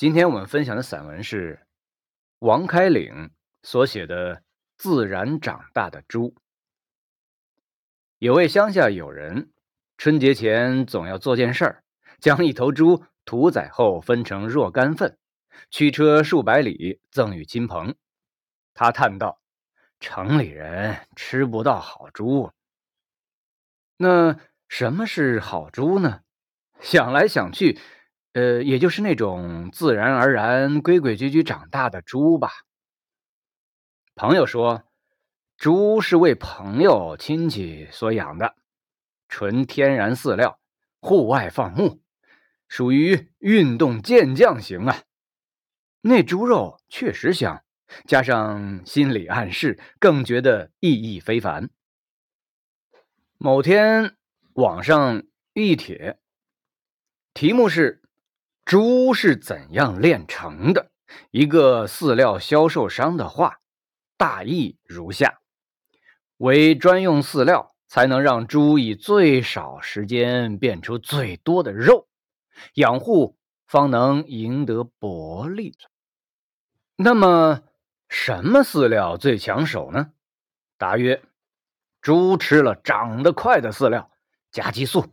今天我们分享的散文是王开岭所写的《自然长大的猪》。有位乡下友人，春节前总要做件事儿，将一头猪屠宰后分成若干份，驱车数百里赠与亲朋。他叹道：“城里人吃不到好猪。”那什么是好猪呢？想来想去。呃，也就是那种自然而然、规规矩矩长大的猪吧。朋友说，猪是为朋友亲戚所养的，纯天然饲料，户外放牧，属于运动健将型啊。那猪肉确实香，加上心理暗示，更觉得意义非凡。某天网上一帖，题目是。猪是怎样炼成的？一个饲料销售商的话，大意如下：为专用饲料，才能让猪以最少时间变出最多的肉，养护方能赢得薄利。那么，什么饲料最抢手呢？答曰：猪吃了长得快的饲料，加激素；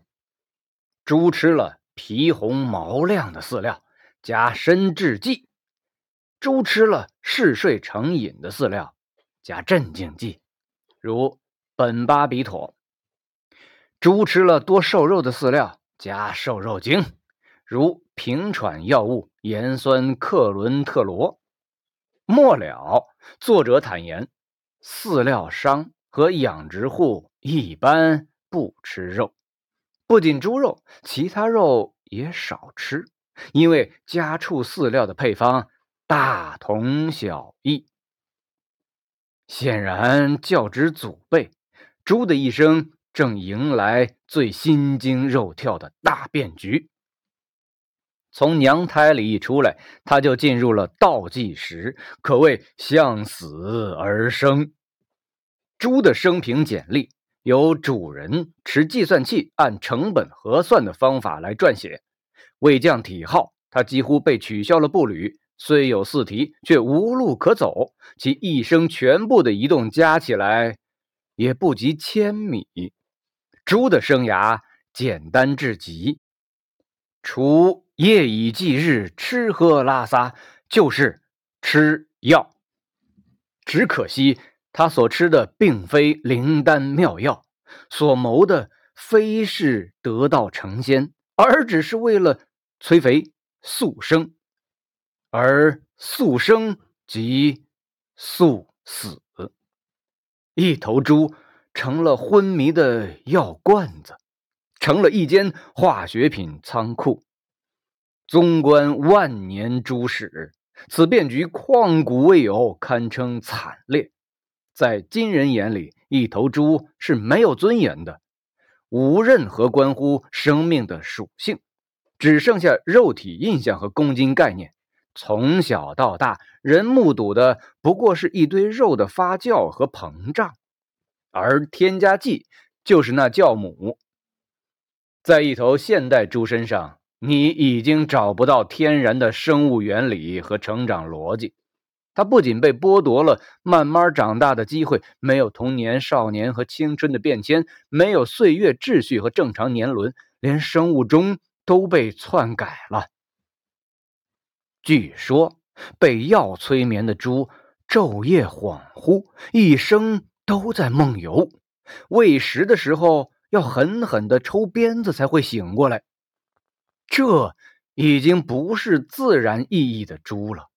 猪吃了。皮红毛亮的饲料加深制剂，猪吃了嗜睡成瘾的饲料加镇静剂，如苯巴比妥；猪吃了多瘦肉的饲料加瘦肉精，如平喘药物盐酸克伦特罗。末了，作者坦言，饲料商和养殖户一般不吃肉。不仅猪肉，其他肉也少吃，因为家畜饲料的配方大同小异。显然，较之祖辈，猪的一生正迎来最心惊肉跳的大变局。从娘胎里一出来，它就进入了倒计时，可谓向死而生。猪的生平简历。由主人持计算器按成本核算的方法来撰写，为降体耗，它几乎被取消了步履，虽有四蹄，却无路可走。其一生全部的移动加起来，也不及千米。猪的生涯简单至极，除夜以继日吃喝拉撒，就是吃药。只可惜。他所吃的并非灵丹妙药，所谋的非是得道成仙，而只是为了催肥速生，而速生即速死。一头猪成了昏迷的药罐子，成了一间化学品仓库。纵观万年猪史，此变局旷古未有，堪称惨烈。在今人眼里，一头猪是没有尊严的，无任何关乎生命的属性，只剩下肉体印象和公斤概念。从小到大，人目睹的不过是一堆肉的发酵和膨胀，而添加剂就是那酵母。在一头现代猪身上，你已经找不到天然的生物原理和成长逻辑。他不仅被剥夺了慢慢长大的机会，没有童年、少年和青春的变迁，没有岁月秩序和正常年轮，连生物钟都被篡改了。据说，被药催眠的猪昼夜恍惚，一生都在梦游，喂食的时候要狠狠的抽鞭子才会醒过来。这已经不是自然意义的猪了。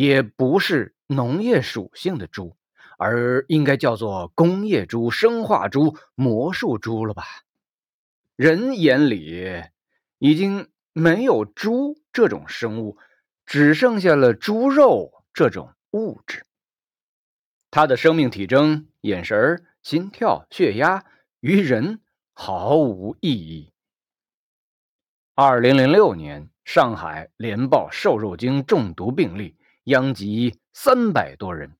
也不是农业属性的猪，而应该叫做工业猪、生化猪、魔术猪了吧？人眼里已经没有猪这种生物，只剩下了猪肉这种物质。它的生命体征、眼神、心跳、血压，于人毫无意义。二零零六年，上海连报瘦肉精中毒病例。殃及三百多人。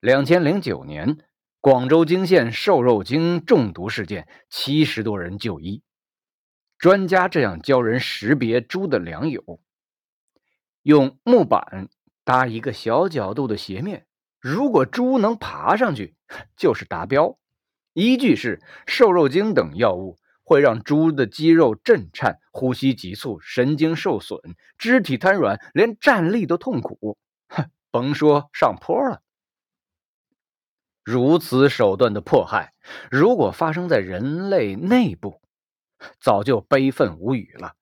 两千零九年，广州惊现瘦肉精中毒事件，七十多人就医。专家这样教人识别猪的良友：用木板搭一个小角度的斜面，如果猪能爬上去，就是达标。依据是瘦肉精等药物会让猪的肌肉震颤、呼吸急促、神经受损、肢体瘫软，连站立都痛苦。哼，甭说上坡了。如此手段的迫害，如果发生在人类内部，早就悲愤无语了。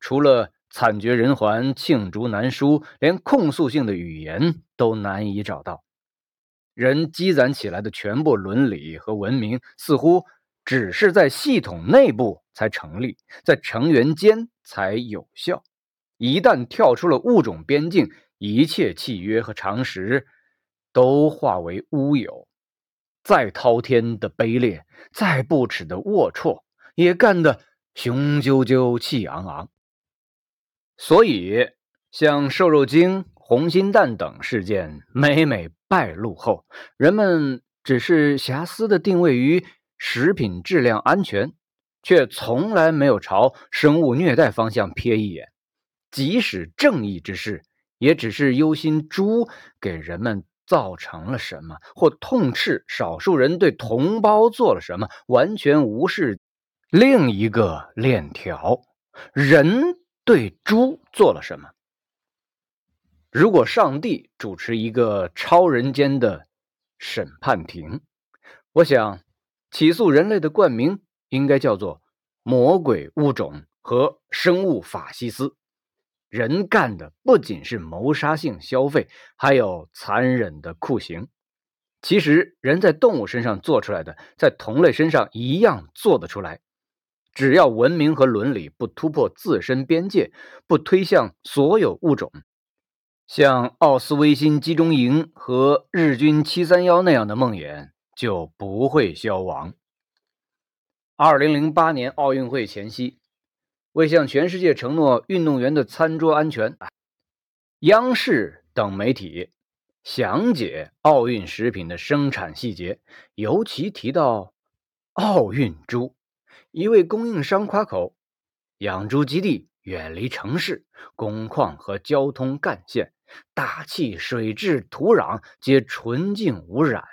除了惨绝人寰、罄竹难书，连控诉性的语言都难以找到。人积攒起来的全部伦理和文明，似乎只是在系统内部才成立，在成员间才有效。一旦跳出了物种边境，一切契约和常识都化为乌有。再滔天的卑劣，再不耻的龌龊，也干得雄赳赳、气昂昂。所以，像瘦肉精、红心蛋等事件每每败露后，人们只是瑕疵的定位于食品质量安全，却从来没有朝生物虐待方向瞥一眼。即使正义之事，也只是忧心猪给人们。造成了什么，或痛斥少数人对同胞做了什么，完全无视另一个链条：人对猪做了什么。如果上帝主持一个超人间的审判庭，我想起诉人类的冠名应该叫做“魔鬼物种”和“生物法西斯”。人干的不仅是谋杀性消费，还有残忍的酷刑。其实，人在动物身上做出来的，在同类身上一样做得出来。只要文明和伦理不突破自身边界，不推向所有物种，像奥斯威辛集中营和日军七三幺那样的梦魇就不会消亡。二零零八年奥运会前夕。为向全世界承诺运动员的餐桌安全，央视等媒体详解奥运食品的生产细节，尤其提到奥运猪。一位供应商夸口，养猪基地远离城市、工矿和交通干线，大气、水质、土壤皆纯净无染，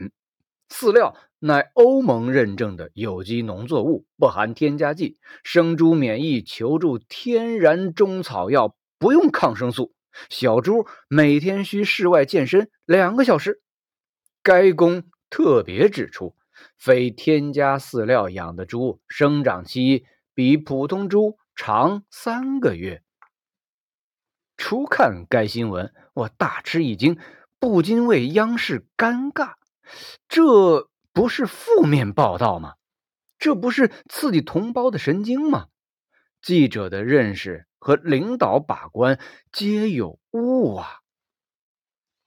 饲料。乃欧盟认证的有机农作物，不含添加剂。生猪免疫求助天然中草药，不用抗生素。小猪每天需室外健身两个小时。该公特别指出，非添加饲料养的猪生长期比普通猪长三个月。初看该新闻，我大吃一惊，不禁为央视尴尬。这。不是负面报道吗？这不是刺激同胞的神经吗？记者的认识和领导把关皆有误啊！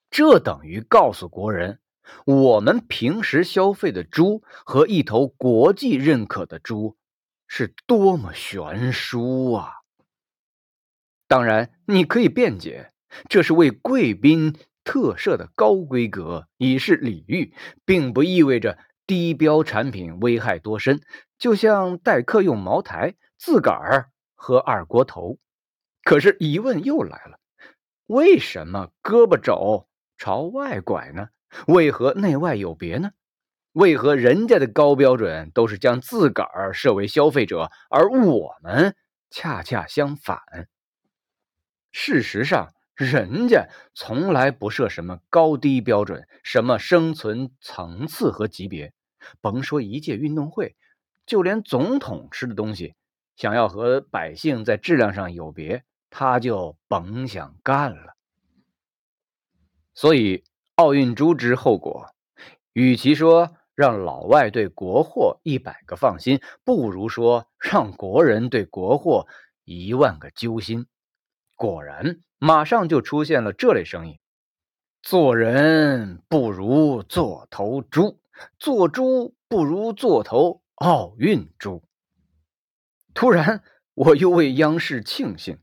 这等于告诉国人，我们平时消费的猪和一头国际认可的猪是多么悬殊啊！当然，你可以辩解，这是为贵宾。特设的高规格以示礼遇，并不意味着低标产品危害多深。就像待客用茅台，自个儿喝二锅头。可是疑问又来了：为什么胳膊肘朝外拐呢？为何内外有别呢？为何人家的高标准都是将自个儿设为消费者，而我们恰恰相反？事实上。人家从来不设什么高低标准，什么生存层次和级别，甭说一届运动会，就连总统吃的东西，想要和百姓在质量上有别，他就甭想干了。所以，奥运猪之后果，与其说让老外对国货一百个放心，不如说让国人对国货一万个揪心。果然。马上就出现了这类声音：做人不如做头猪，做猪不如做头奥运猪。突然，我又为央视庆幸，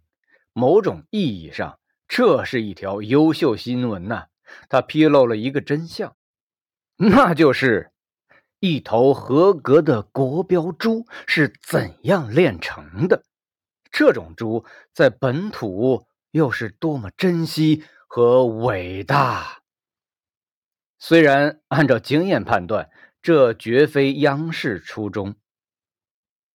某种意义上，这是一条优秀新闻呐！它披露了一个真相，那就是一头合格的国标猪是怎样炼成的。这种猪在本土。又是多么珍惜和伟大！虽然按照经验判断，这绝非央视初衷。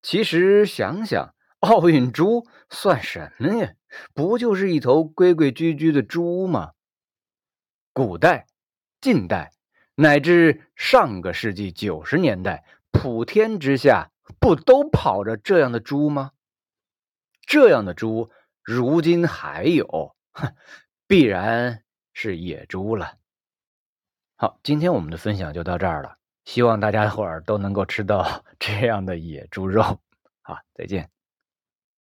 其实想想，奥运猪算什么呀？不就是一头规规矩矩的猪吗？古代、近代乃至上个世纪九十年代，普天之下不都跑着这样的猪吗？这样的猪，如今还有，哼必然是野猪了。好，今天我们的分享就到这儿了，希望大家伙儿都能够吃到 这样的野猪肉。好，再见。